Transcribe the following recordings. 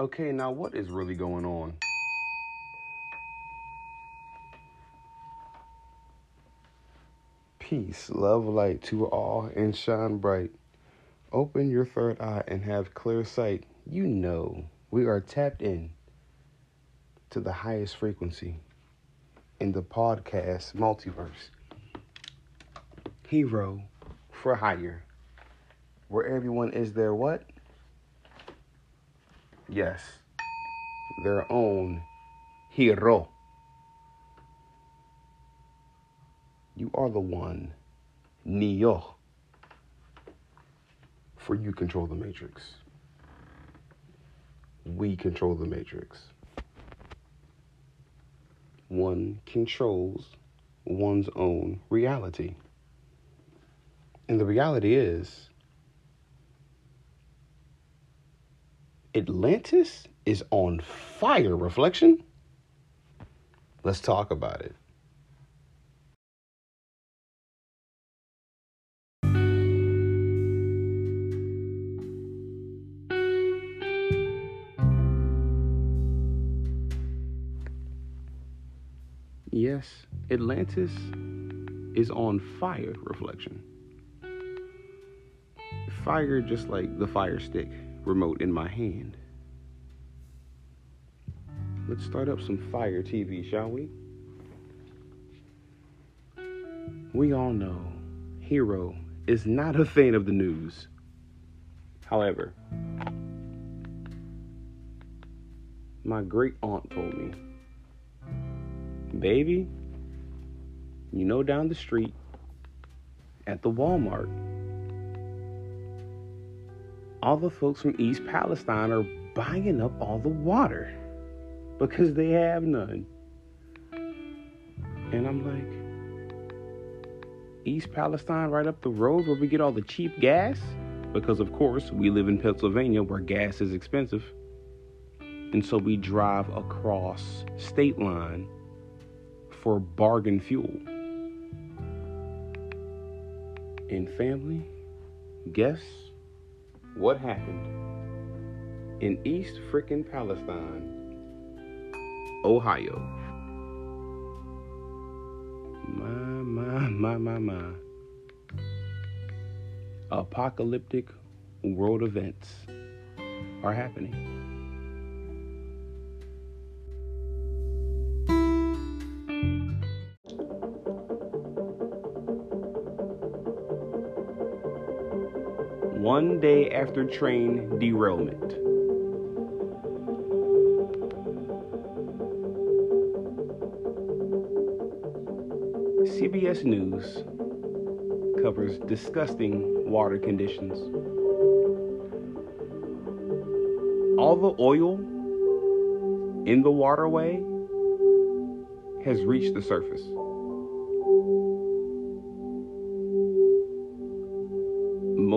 Okay, now what is really going on? Peace, love, light to all, and shine bright. Open your third eye and have clear sight. You know we are tapped in to the highest frequency in the podcast multiverse. Hero for hire. Where everyone is their what? Yes, their own hero. You are the one, Neo. For you control the matrix. We control the matrix. One controls one's own reality. And the reality is Atlantis is on fire, reflection. Let's talk about it. Yes, Atlantis is on fire, reflection. Fire just like the fire stick remote in my hand. Let's start up some fire TV, shall we? We all know Hero is not a fan of the news. However, my great aunt told me, baby, you know, down the street at the Walmart, all the folks from East Palestine are buying up all the water because they have none. And I'm like, East Palestine, right up the road where we get all the cheap gas? Because, of course, we live in Pennsylvania where gas is expensive. And so we drive across state line for bargain fuel. And family, guess what happened in East frickin' Palestine, Ohio. My, my, my, my, my. Apocalyptic world events are happening. One day after train derailment. CBS News covers disgusting water conditions. All the oil in the waterway has reached the surface.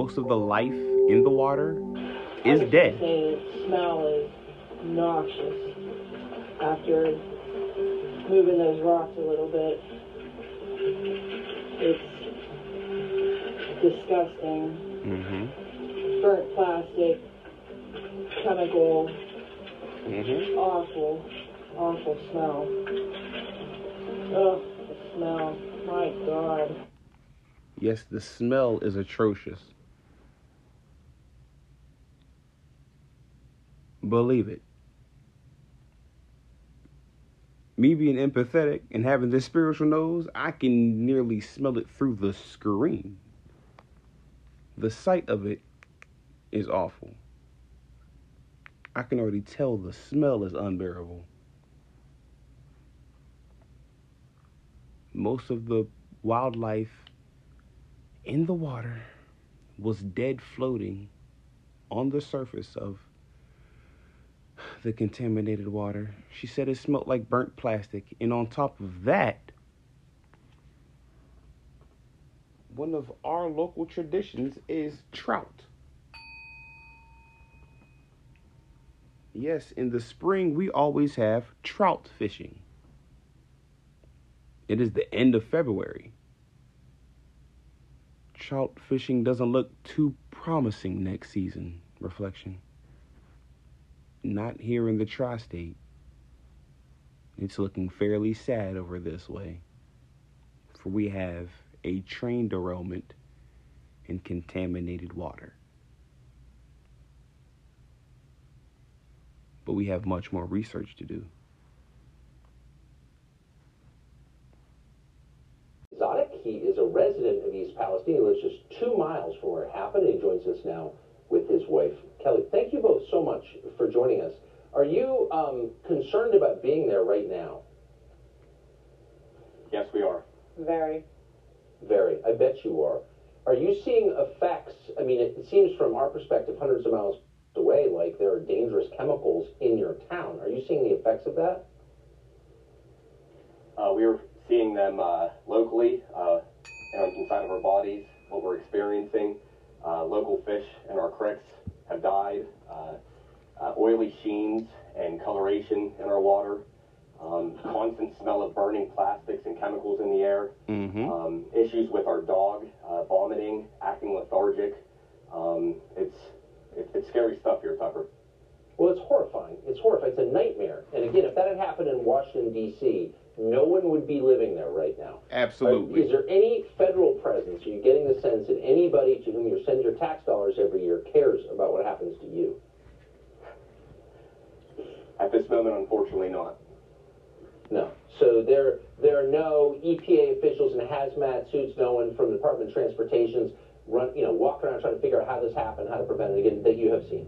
Most of the life in the water is dead. Say the smell is noxious after moving those rocks a little bit. It's disgusting. Mm-hmm. Burnt plastic, chemical, Mm-hmm. awful, awful smell. Ugh, the smell. My God. Yes, the smell is atrocious. Believe it. Me being empathetic and having this spiritual nose, I can nearly smell it through the screen. The sight of it is awful. I can already tell the smell is unbearable. Most of the wildlife in the water was dead floating on the surface of the contaminated water. She said it smelled like burnt plastic. And on top of that, one of our local traditions is trout. Yes, in the spring, we always have trout fishing. It is the end of February trout fishing doesn't look too promising next season. Reflection. Not here in the tri state. It's looking fairly sad over this way. For we have a train derailment and contaminated water. But we have much more research to do. He is a resident of East Palestine. Lives just two miles from where it happened, he joins us now with his wife, Kelly. Thank you both so much for joining us. Are you um, concerned about being there right now? Yes, we are. Very. Very. I bet you are. Are you seeing effects? I mean, it seems from our perspective, hundreds of miles away, like there are dangerous chemicals in your town. Are you seeing the effects of that? Uh, we are seeing them uh, locally uh, inside of our bodies, what we're experiencing. Uh, local fish in our creeks have died. Uh, uh, oily sheens and coloration in our water. Um, constant smell of burning plastics and chemicals in the air. Mm-hmm. Um, issues with our dog, vomiting, acting lethargic. Um, it's, it, it's scary stuff here, Tucker. Well, it's horrifying. It's horrifying. It's a nightmare. And again, if that had happened in Washington, D.C., no one would be living there right now. Absolutely. Are, is there any federal presence? Are you getting the sense that anybody to whom you send your tax dollars every year cares about what happens to you? At this moment, unfortunately, not. No. So there, there are no EPA officials in hazmat suits, no one from the Department of Transportation's run, you know, walking around trying to figure out how this happened, how to prevent it again, that you have seen.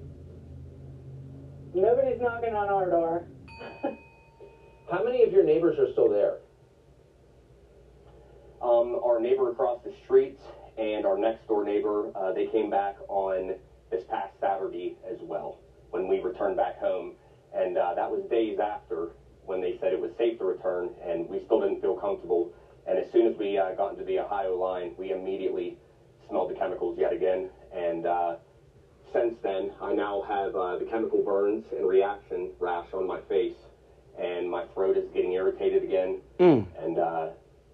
Nobody's knocking on our door. how many of your neighbors are still there? Um, our neighbor across the street and our next door neighbor, uh, they came back on this past Saturday as well when we returned back home. And uh, that was days after when they said it was safe to return, and we still didn't feel comfortable. And as soon as we uh, got into the Ohio line, we immediately smelled the chemicals yet again. And uh, since then, I now have uh, the chemical burns and reaction rash on my face, and my throat is getting irritated again, Mm. and uh,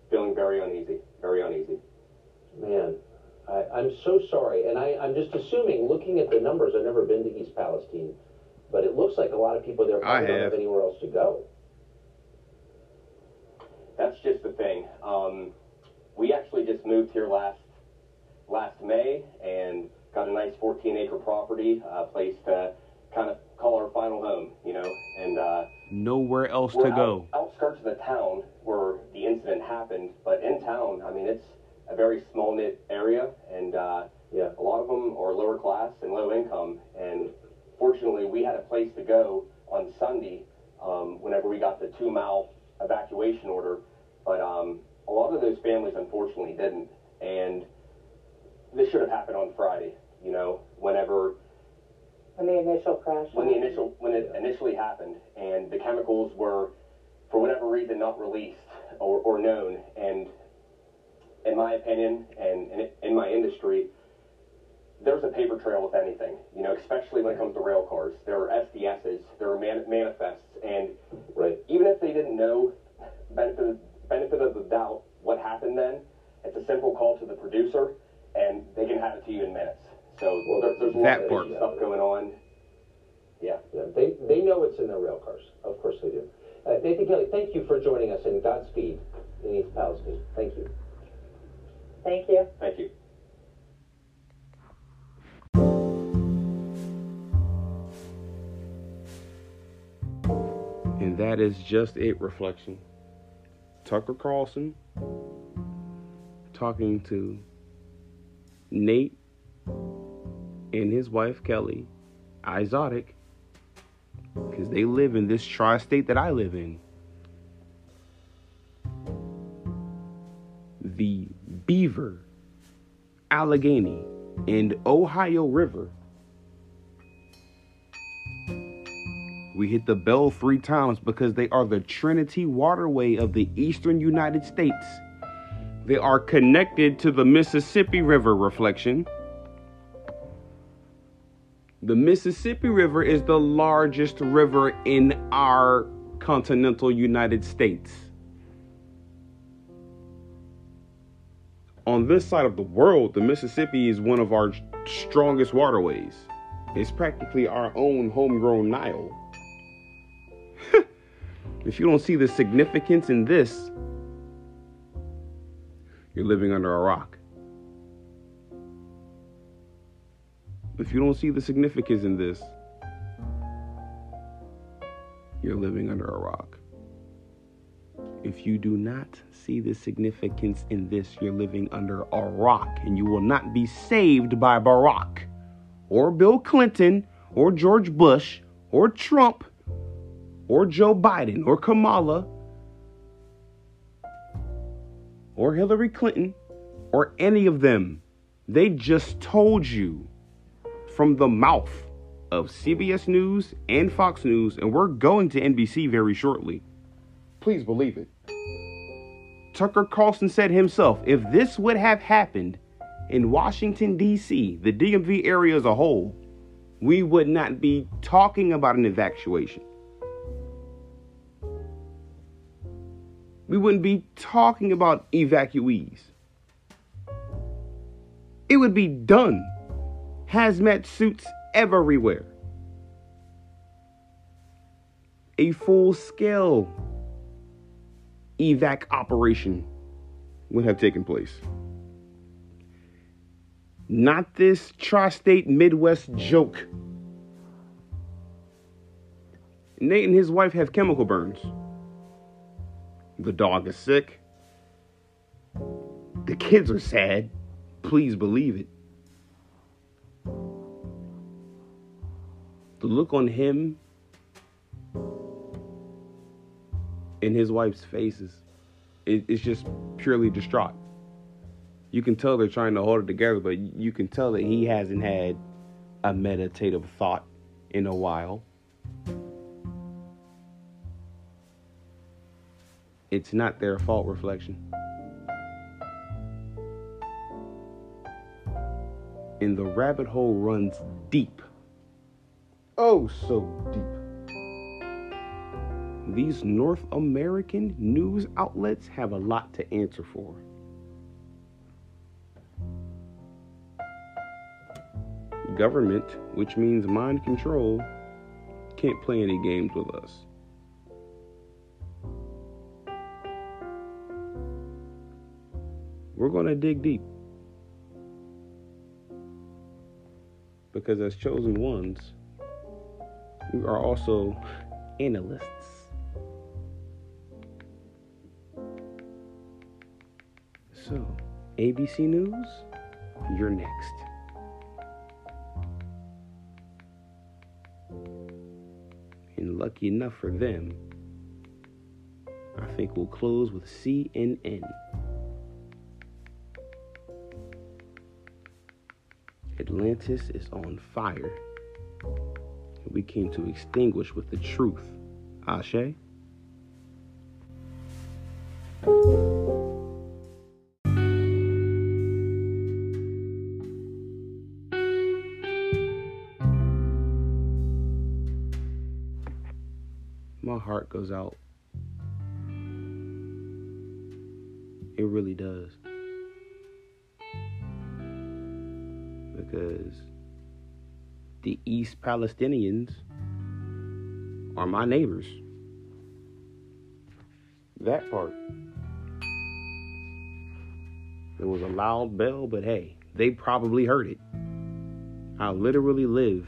feeling very uneasy, very uneasy. Man, I, I'm so sorry. And I, I'm just assuming, looking at the numbers, I've never been to East Palestine, but it looks like a lot of people there probably I don't have. have anywhere else to go. That's just the thing. Um, we actually just moved here last last May and got a nice 14 acre property, a place to kind of call our final home, you know, and uh, Nowhere else we're to go. Out, outskirts of the town where the incident happened, but in town, I mean, it's a very small knit area, and uh, Yeah. a lot of them are lower class and low income. And fortunately, we had a place to go on Sunday um, whenever we got the two mile evacuation order. But um, a lot of those families, unfortunately, didn't. And this should have happened on Friday, you know, whenever When the initial crash. when the initial when it initially happened and the chemicals were for whatever reason not released or, or known. And in my opinion and in, in my industry there's a paper trail with anything you know especially when it comes to rail cars. There are SDSs there are man, manifests just it reflection. Tucker Carlson talking to Nate and his wife Kelly, Exotic, because they live in this tri state that I live in. The Beaver, Allegheny, and Ohio River We hit the bell three times because they are the Trinity Waterway of the eastern United States. They are connected to the Mississippi River reflection. The Mississippi River is the largest river in our continental United States. On this side of the world, the Mississippi is one of our strongest waterways. It's practically our own homegrown Nile. If you don't see the significance in this, you're living under a rock. If you don't see the significance in this, you're living under a rock. If you do not see the significance in this, you're living under a rock, and you will not be saved by Barack, or Bill Clinton, or George Bush, or Trump, or Joe Biden, or Kamala, or Hillary Clinton, or any of them. They just told you from the mouth of CBS News and Fox News, and we're going to NBC very shortly. Please believe it. Tucker Carlson said himself if this would have happened in Washington, D.C., the DMV area as a whole, we would not be talking about an evacuation. We wouldn't be talking about evacuees. It would be done. Hazmat suits everywhere. A full scale evac operation would have taken place. Not this tri state Midwest joke. Nate and his wife have chemical burns. The dog is sick. The kids are sad. Please believe it. the look on him and his wife's faces, it, it's just purely distraught. You can tell they're trying to hold it together, but you can tell that he hasn't had a meditative thought in a while. It's not their fault reflection. And the rabbit hole runs deep oh so deep. These North American news outlets have a lot to answer for. Government, which means mind control, can't play any games with us. We're going to dig deep. Because as chosen ones, we are also analysts. So, ABC News, you're next. And lucky enough for them, I think we'll close with CNN. Atlantis is on fire we came to extinguish with the truth. Ashe? My heart goes out. It really does. Because the East Palestinians are my neighbors. That part. It was a loud bell, but hey, they probably heard it. I literally live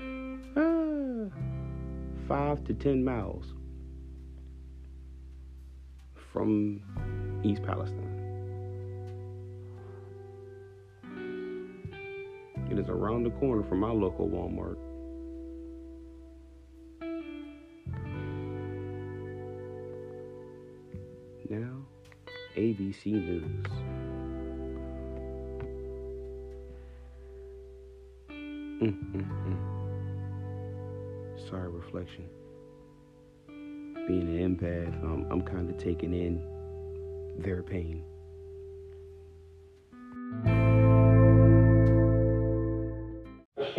uh, five to ten miles from East Palestine. It is around the corner from my local Walmart. Now, ABC News. Mm-mm-mm. Sorry, reflection. Being an empath, um, I'm kind of taking in their pain.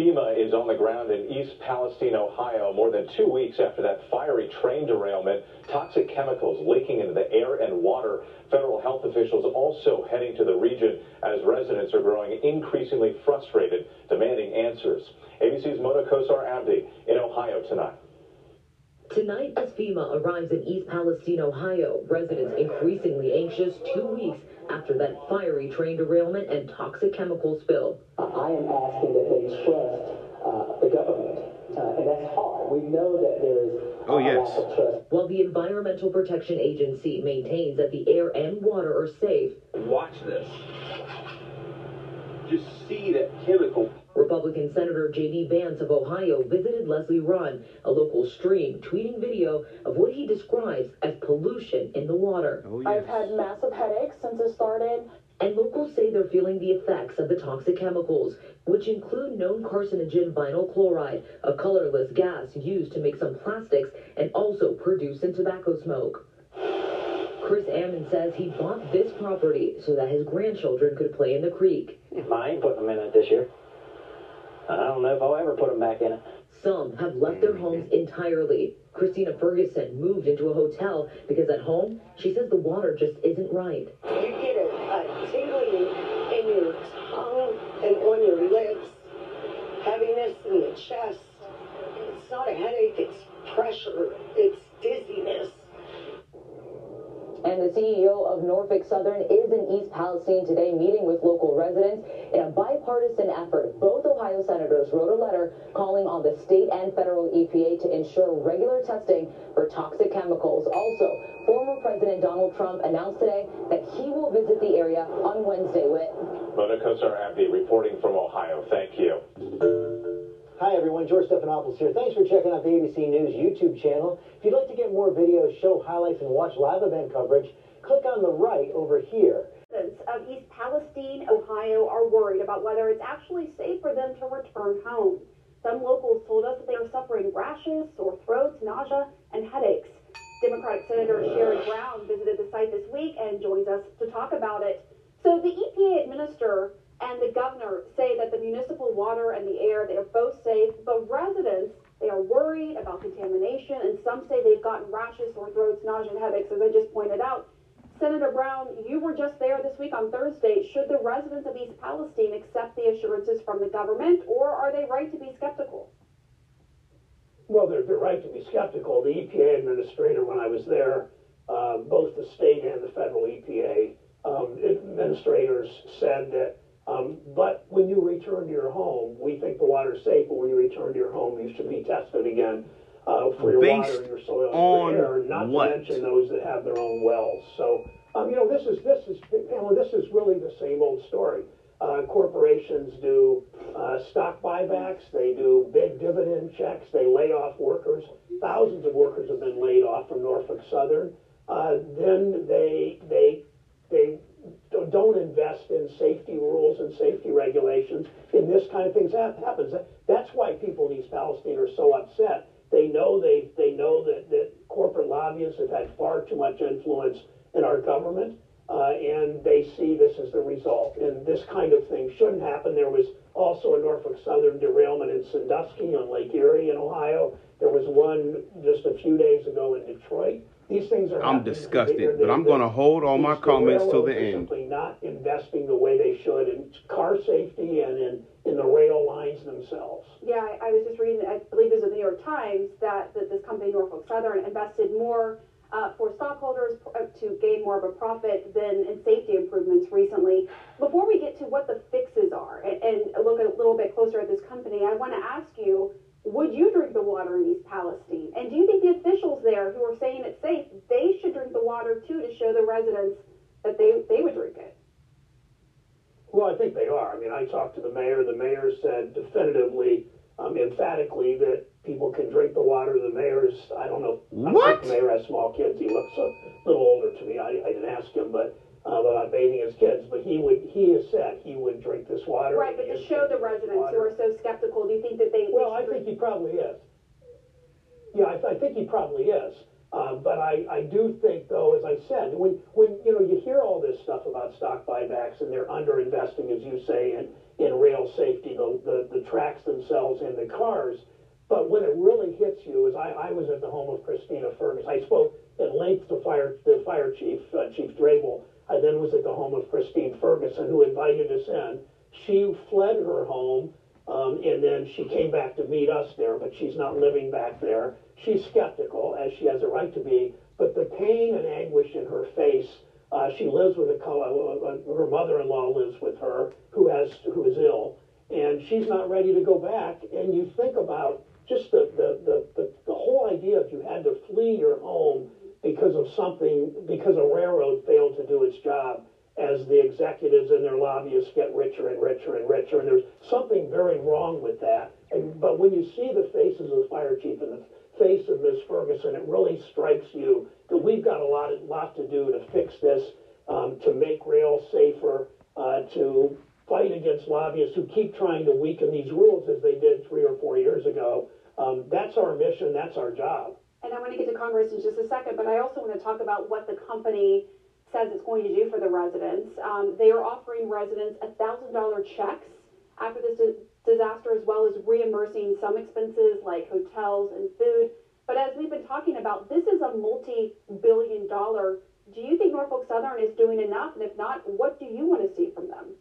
FEMA is on the ground in East Palestine, Ohio, more than two weeks after that fiery train derailment. Toxic chemicals leaking into the air and water. Federal health officials also heading to the region as residents are growing increasingly frustrated, demanding answers. ABC's Mona Kosar Abdi in Ohio tonight. Tonight, as FEMA arrives in East Palestine, Ohio, residents increasingly anxious two weeks after that fiery train derailment and toxic chemical spill. I am asking that they trust uh, the government, uh, and that's hard. We know that there is oh, yes. lack of trust. While the Environmental Protection Agency maintains that the air and water are safe, watch this. Just see that chemical Republican Senator J.D. Vance of Ohio visited Leslie Run, a local stream, tweeting video of what he describes as pollution in the water. Oh, yes. I've had massive headaches since it started. And locals say they're feeling the effects of the toxic chemicals, which include known carcinogen vinyl chloride, a colorless gas used to make some plastics and also produce in tobacco smoke. Chris Ammon says he bought this property so that his grandchildren could play in the creek. I ain't putting them in it this year. I don't know if I'll ever put them back in it. Some have left their homes entirely. Christina Ferguson moved into a hotel because at home, she says the water just isn't right. You get a, a tingling in your tongue and on your lips, heaviness in the chest. It's not a headache, it's pressure, it's dizziness. And the CEO of Norfolk Southern is in East Palestine today meeting with local residents in a bipartisan effort. Both Ohio senators wrote a letter calling on the state and federal EPA to ensure regular testing for toxic chemicals. Also, former President Donald Trump announced today that he will visit the area on Wednesday with Mona Kosar Abdi reporting from Ohio. Thank you. Hi everyone, George Stephanopoulos here. Thanks for checking out the ABC News YouTube channel. If you'd like to get more videos, show highlights, and watch live event coverage, click on the right over here. Of East Palestine, Ohio are worried about whether it's actually safe for them to return home. Some locals told us that they are suffering rashes, sore throats, nausea, and headaches. Democratic Senator Sherrod Brown visited the site this week and joins us to talk about it. So the EPA administrator and the governor say that the municipal water and the air, they are both safe, but residents, they are worried about contamination, and some say they've gotten rashes, sore throats, nausea, and headaches, as I just pointed out. Senator Brown, you were just there this week on Thursday. Should the residents of East Palestine accept the assurances from the government, or are they right to be skeptical? Well, they're, they're right to be skeptical. The EPA administrator, when I was there, uh, both the state and the federal EPA um, administrators said that um, but when you return to your home, we think the water's safe, but when you return to your home, you should be tested again uh, for your Based water, your soil, on and your air, not what? to mention those that have their own wells. So, um, you know, this is this is Pamela, this is really the same old story. Uh, corporations do uh, stock buybacks, they do big dividend checks, they lay off workers. Thousands of workers have been laid off from Norfolk Southern. Uh, then they they they don't invest in safety rules and safety regulations, and this kind of things happens. That's why people in East Palestine are so upset. They know they they know that, that corporate lobbyists have had far too much influence in our government, uh, and they see this as the result. And this kind of thing shouldn't happen. There was also a Norfolk Southern derailment in Sandusky on Lake Erie in Ohio. There was one just a few days ago in Detroit. These things are. I'm disgusted, but I'm going to hold all my comments till the end. Simply not investing the way they should in car safety and in, in the rail lines themselves. Yeah, I, I was just reading, I believe it was in the New York Times, that, that this company, Norfolk Southern, invested more uh, for stockholders uh, to gain more of a profit than in safety improvements recently. Before we get to what the fixes are and, and look a little bit closer at this company, I want to ask you would you drink the water in East Palestine? And do you think the officials there who are saying it's safe, they should drink the water too to show the residents that they, they would drink it? Well, I think they are. I mean, I talked to the mayor. The mayor said definitively, um, emphatically, that people can drink the water. The mayor's, I don't know, I don't what? think the mayor has small kids. He looks a little older to me. I, I didn't ask him, but uh, about bathing his kids. But he has said he would drink this water. Right, but to show the residents who are so skeptical, do you think that they? Well, they I think he probably is. Yeah, I, I think he probably is. Um, but I, I do think, though, as I said, when, when you know you hear all this stuff about stock buybacks and they're underinvesting, as you say, in, in rail safety, the, the, the tracks themselves and the cars. But when it really hits you is I, I was at the home of Christina Fergus. I spoke at length to fire, the fire chief, uh, Chief Drabick. I then was at the home of Christine Ferguson, who invited us in. She fled her home, um, and then she came back to meet us there, but she's not living back there. She's skeptical, as she has a right to be, but the pain and anguish in her face. Uh, she lives with a uh, uh, her mother-in-law lives with her, who has who is ill, and she's not ready to go back. And you think about just the the, the, the, the whole idea if you had to flee your home because of something, because a railroad failed to do its job, as the executives and their lobbyists get richer and richer and richer. And there's something very wrong with that. And, but when you see the faces of the fire chief and the face of Ms. Ferguson, it really strikes you that we've got a lot, lot to do to fix this, um, to make rail safer, uh, to fight against lobbyists who keep trying to weaken these rules as they did three or four years ago. Um, that's our mission. That's our job. And I want to get to Congress in just a second, but I also want to talk about what the company says it's going to do for the residents. Um, they are offering residents $1,000 checks after this disaster, as well as reimbursing some expenses like hotels and food. But as we've been talking about, this is a multi billion dollar. Do you think Norfolk Southern is doing enough? And if not, what do you want to see from them?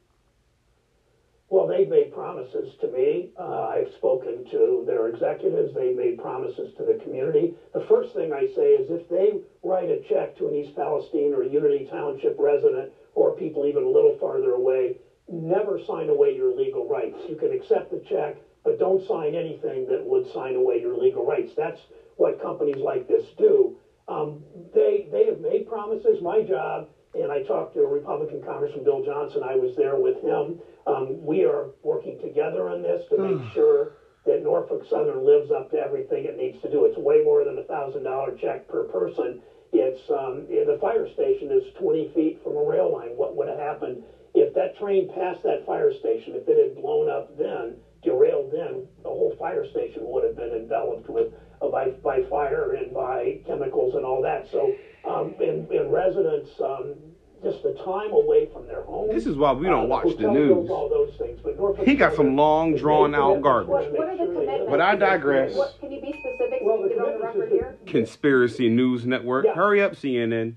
Well, they've made promises to me. Uh, I've spoken to their executives. They've made promises to the community. The first thing I say is if they write a check to an East Palestine or Unity Township resident or people even a little farther away, never sign away your legal rights. You can accept the check, but don't sign anything that would sign away your legal rights. That's what companies like this do. Um, they, they have made promises. My job and I talked to a Republican Congressman Bill Johnson. I was there with him. Um, we are working together on this to make hmm. sure that Norfolk Southern lives up to everything it needs to do. It's way more than a thousand dollar check per person. It's um, the fire station is 20 feet from a rail line. What would have happened if that train passed that fire station? If it had blown up then, derailed then, the whole fire station would have been enveloped with uh, by by fire and by chemicals and all that. So um, and, and residents um, just the time away from their home. This is why we don't uh, watch the news. all those things, but he got some long, drawn out garbage. What, what are the? But I digress. What, can you be specific well, so we get on the record here? Conspiracy News Network. Yeah. Hurry up, CNN.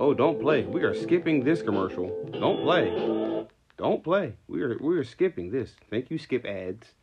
Oh, don't play. We are skipping this commercial. Don't play. Don't play. We are we are skipping this. Thank you, skip ads.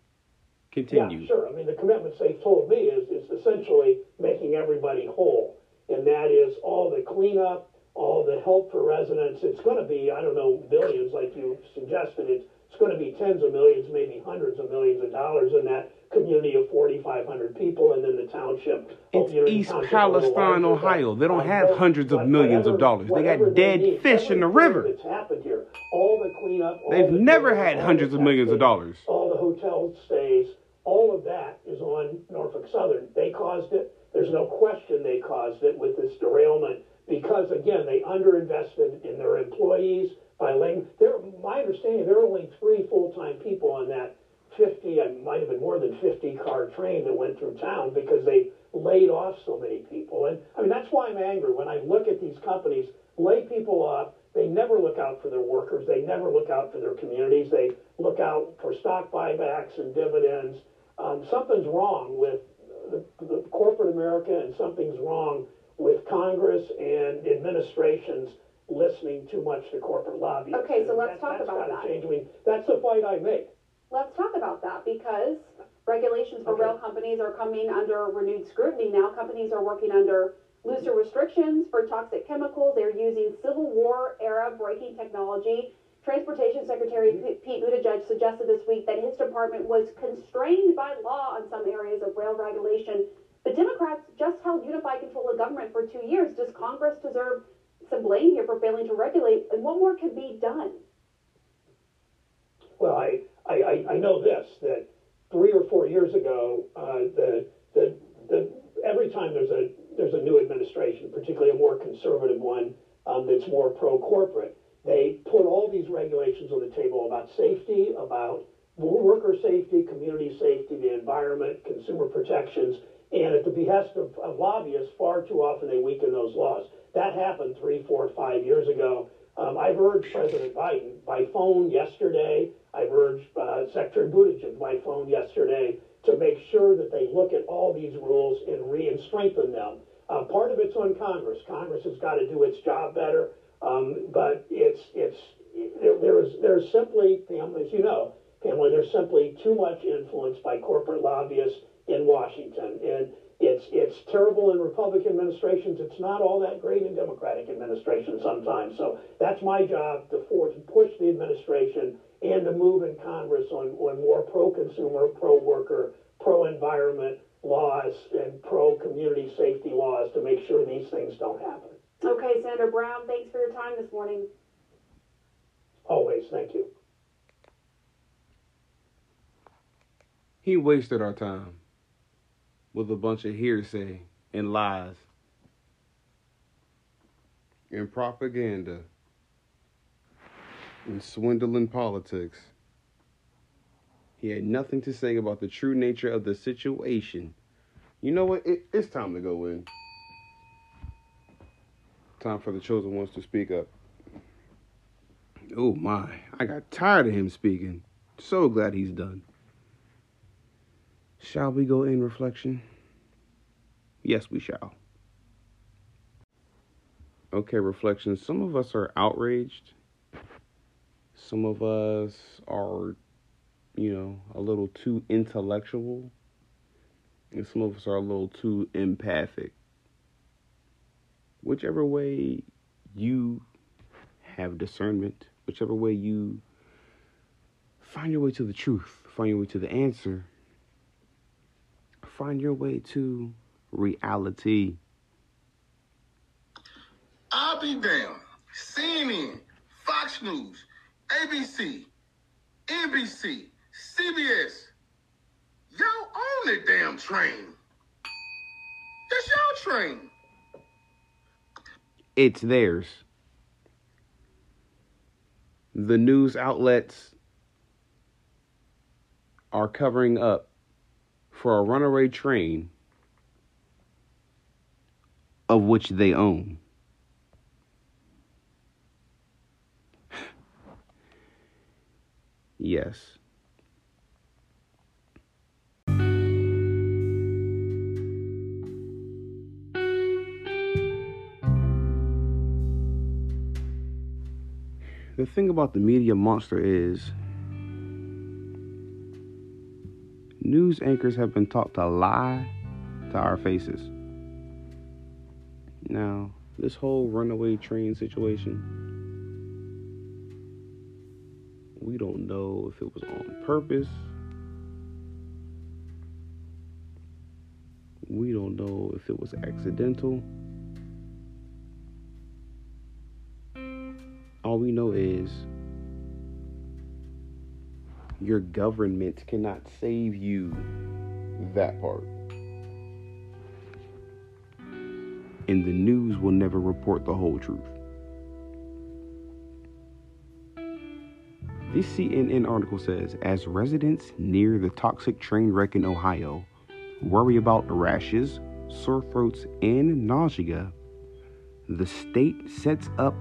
Continue. Yeah, sure. I mean, the commitments they've told me is, is essentially making everybody whole, and that is all the cleanup, all the help for residents. It's going to be, I don't know, billions, like you suggested. It's, it's going to be tens of millions, maybe hundreds of millions of dollars in that community of 4,500 people, and then the township. It's East township Palestine, Ohio. They don't have hundreds of millions of dollars. They got dead they fish in the river. That's happened here. All the cleanup. All They've the never had hundreds of millions of dollars. All the hotel stays all of that is on Norfolk Southern. They caused it. There's no question they caused it with this derailment because, again, they underinvested in their employees by laying. There, my understanding, there are only three full-time people on that 50, it might have been more than 50 car train that went through town because they laid off so many people. And I mean, that's why I'm angry when I look at these companies lay people off. They never look out for their workers. They never look out for their communities. They look out for stock buybacks and dividends um, something's wrong with the, the corporate America, and something's wrong with Congress and administrations listening too much to corporate lobbyists. Okay, so let's that, talk about that. Change. I mean, that's the fight I make. Let's talk about that because regulations for okay. rail companies are coming under renewed scrutiny now. Companies are working under looser restrictions for toxic chemicals. They're using Civil War era braking technology Transportation Secretary Pete Buttigieg suggested this week that his department was constrained by law on some areas of rail regulation. But Democrats just held unified control of government for two years. Does Congress deserve some blame here for failing to regulate? And what more could be done? Well, I, I, I know this that three or four years ago, uh, the, the, the, every time there's a, there's a new administration, particularly a more conservative one um, that's more pro corporate, they put all these regulations on the table about safety, about worker safety, community safety, the environment, consumer protections, and at the behest of, of lobbyists, far too often they weaken those laws. That happened three, four, five years ago. Um, I've urged President Biden by phone yesterday. I've urged uh, Secretary Buttigieg by phone yesterday to make sure that they look at all these rules and re and strengthen them. Uh, part of it's on Congress. Congress has got to do its job better. Um, but it's it's there, there's there's simply, Pamela, as you know, Pamela, there's simply too much influence by corporate lobbyists in Washington, and it's it's terrible in Republican administrations. It's not all that great in Democratic administrations sometimes. So that's my job to force push the administration and to move in Congress on, on more pro-consumer, pro-worker, pro-environment laws and pro-community safety laws to make sure these things don't happen. Okay, Senator Brown, thanks for your time this morning. Always, thank you. He wasted our time with a bunch of hearsay and lies and propaganda and swindling politics. He had nothing to say about the true nature of the situation. You know what? It, it's time to go in. Time for the chosen ones to speak up. Oh my, I got tired of him speaking. So glad he's done. Shall we go in reflection? Yes, we shall. Okay, reflection. Some of us are outraged. Some of us are, you know, a little too intellectual. And some of us are a little too empathic. Whichever way you have discernment, whichever way you find your way to the truth, find your way to the answer, find your way to reality. I'll be damned. CNN, Fox News, ABC, NBC, CBS. Y'all own the damn train. That's your train. It's theirs. The news outlets are covering up for a runaway train of which they own. yes. The thing about the media monster is news anchors have been taught to lie to our faces. Now, this whole runaway train situation, we don't know if it was on purpose. We don't know if it was accidental. All we know is your government cannot save you that part. And the news will never report the whole truth. This CNN article says as residents near the toxic train wreck in Ohio worry about rashes, sore throats, and nausea, the state sets up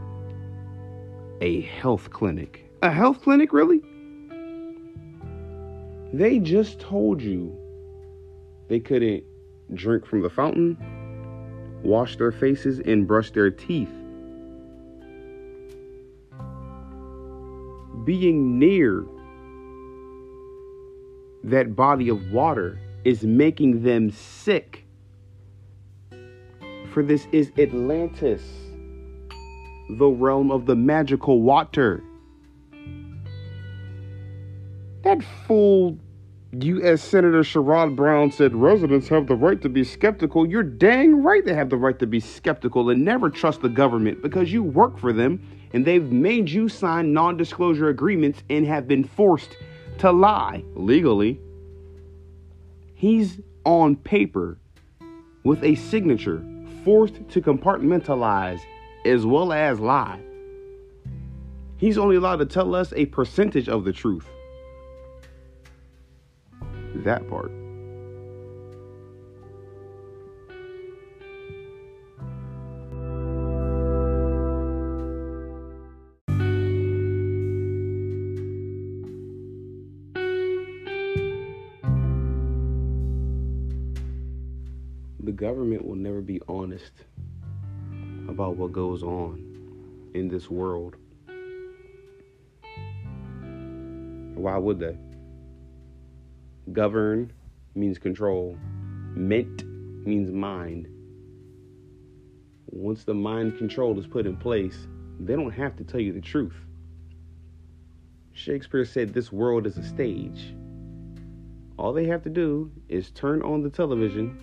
a health clinic. A health clinic, really? They just told you they couldn't drink from the fountain, wash their faces, and brush their teeth. Being near that body of water is making them sick. For this is Atlantis, the realm of the magical water. That fool U.S. Senator Sherrod Brown said residents have the right to be skeptical. You're dang right they have the right to be skeptical and never trust the government because you work for them and they've made you sign non disclosure agreements and have been forced to lie legally. He's on paper with a signature, forced to compartmentalize as well as lie. He's only allowed to tell us a percentage of the truth. That part. The government will never be honest about what goes on in this world. Why would they? Govern means control, ment means mind. Once the mind control is put in place, they don't have to tell you the truth. Shakespeare said this world is a stage. All they have to do is turn on the television,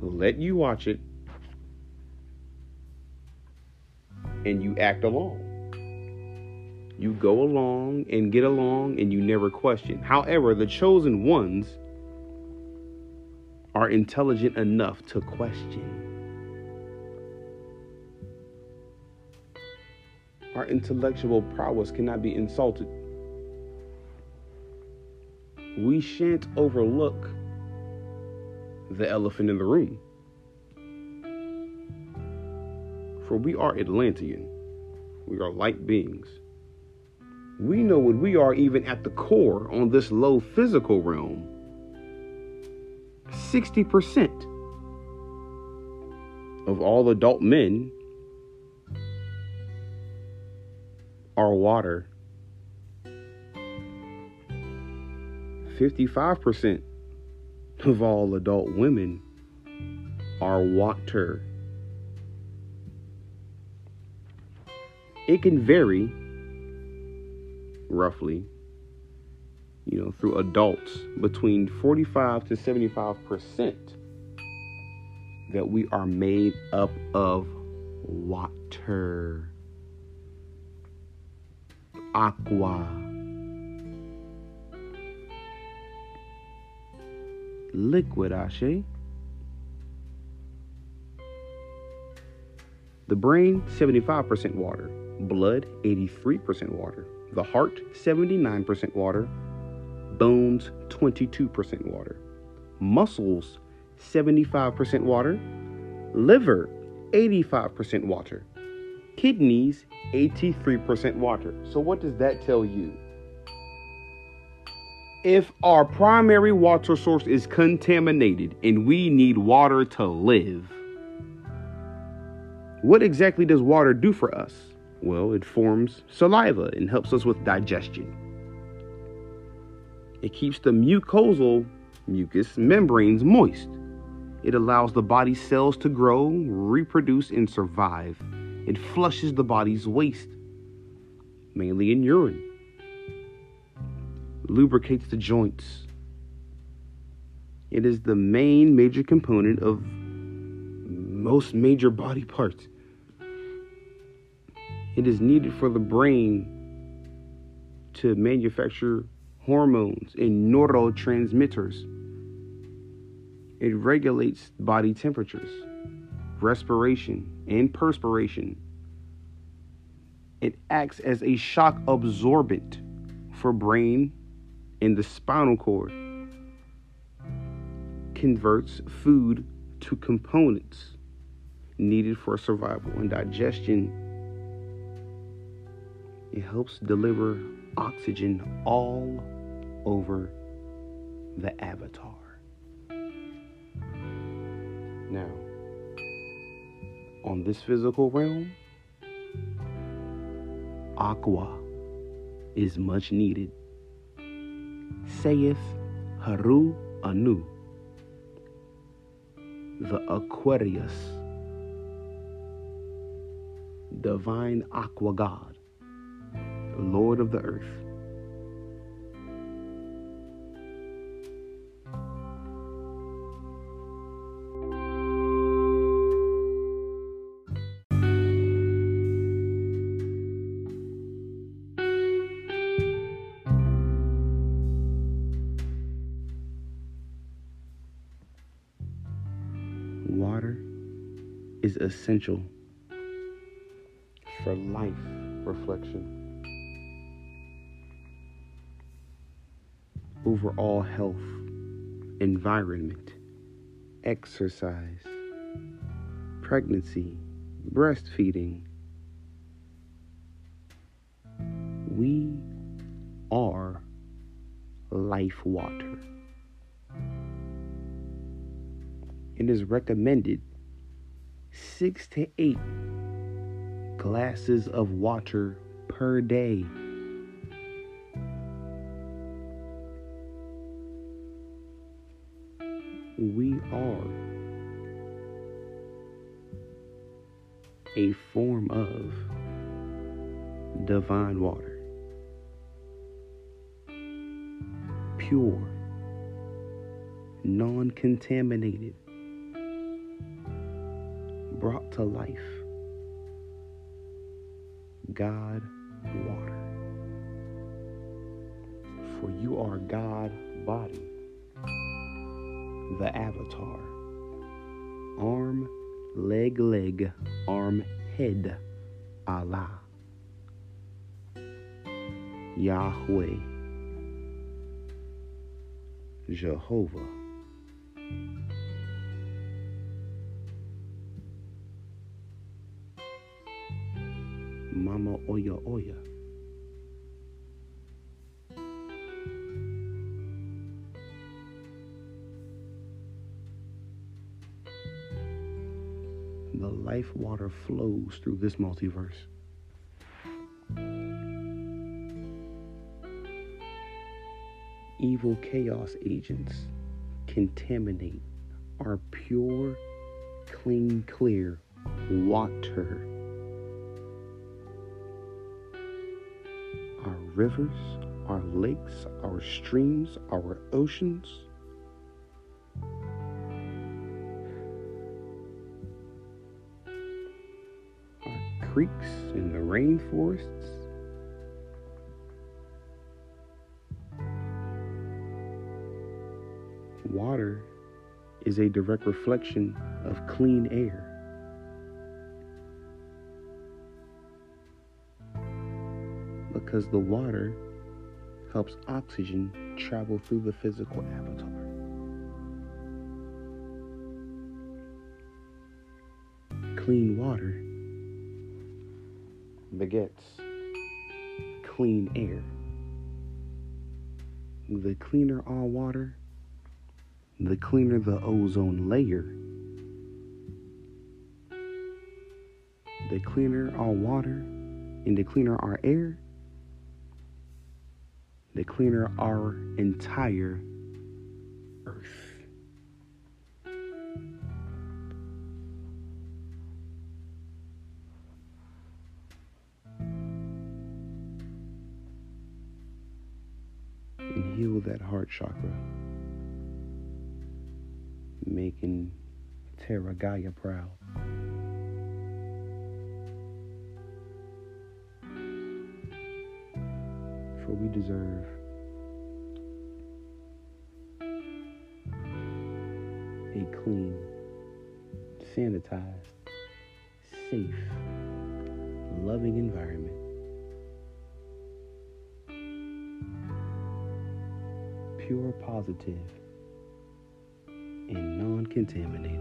let you watch it, and you act along. You go along and get along and you never question. However, the chosen ones are intelligent enough to question. Our intellectual prowess cannot be insulted. We shan't overlook the elephant in the room. For we are Atlantean. We are light beings. We know what we are even at the core on this low physical realm. 60% of all adult men are water. 55% of all adult women are water. It can vary roughly, you know, through adults between 45 to 75% that we are made up of water aqua. Liquid Ashe. The brain, 75% water. Blood, 83% water. The heart, 79% water. Bones, 22% water. Muscles, 75% water. Liver, 85% water. Kidneys, 83% water. So, what does that tell you? If our primary water source is contaminated and we need water to live, what exactly does water do for us? Well, it forms saliva and helps us with digestion. It keeps the mucosal mucous membranes moist. It allows the body cells to grow, reproduce, and survive. It flushes the body's waste, mainly in urine. Lubricates the joints. It is the main major component of most major body parts. It is needed for the brain to manufacture hormones and neurotransmitters. It regulates body temperatures respiration, and perspiration. It acts as a shock absorbent for brain and the spinal cord. Converts food to components needed for survival and digestion. It helps deliver oxygen all over the avatar. Now, on this physical realm, aqua is much needed. Saith Haru Anu, the Aquarius, divine aqua god, Lord of the earth. Water is essential for life reflection, overall health, environment, exercise, pregnancy, breastfeeding. We are life water. it is recommended six to eight glasses of water per day. Are a form of divine water, pure, non contaminated, brought to life. God water. For you are God body, the avatar, arm, leg, leg, arm, head, Allah, Yahweh, Jehovah. Mama Oya Oya. Life water flows through this multiverse. Evil chaos agents contaminate our pure, clean, clear water. Our rivers, our lakes, our streams, our oceans. Creeks and the rainforests. Water is a direct reflection of clean air. Because the water helps oxygen travel through the physical avatar. Clean water begets clean air. The cleaner our water, the cleaner the ozone layer. The cleaner our water and the cleaner our air, the cleaner our entire earth. That heart chakra, making Terra Gaia proud. For we deserve a clean, sanitized, safe, loving environment. Pure, positive, and non contaminated.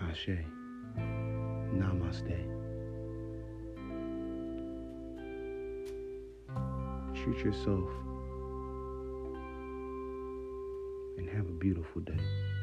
Ashe. Namaste. Treat yourself and have a beautiful day.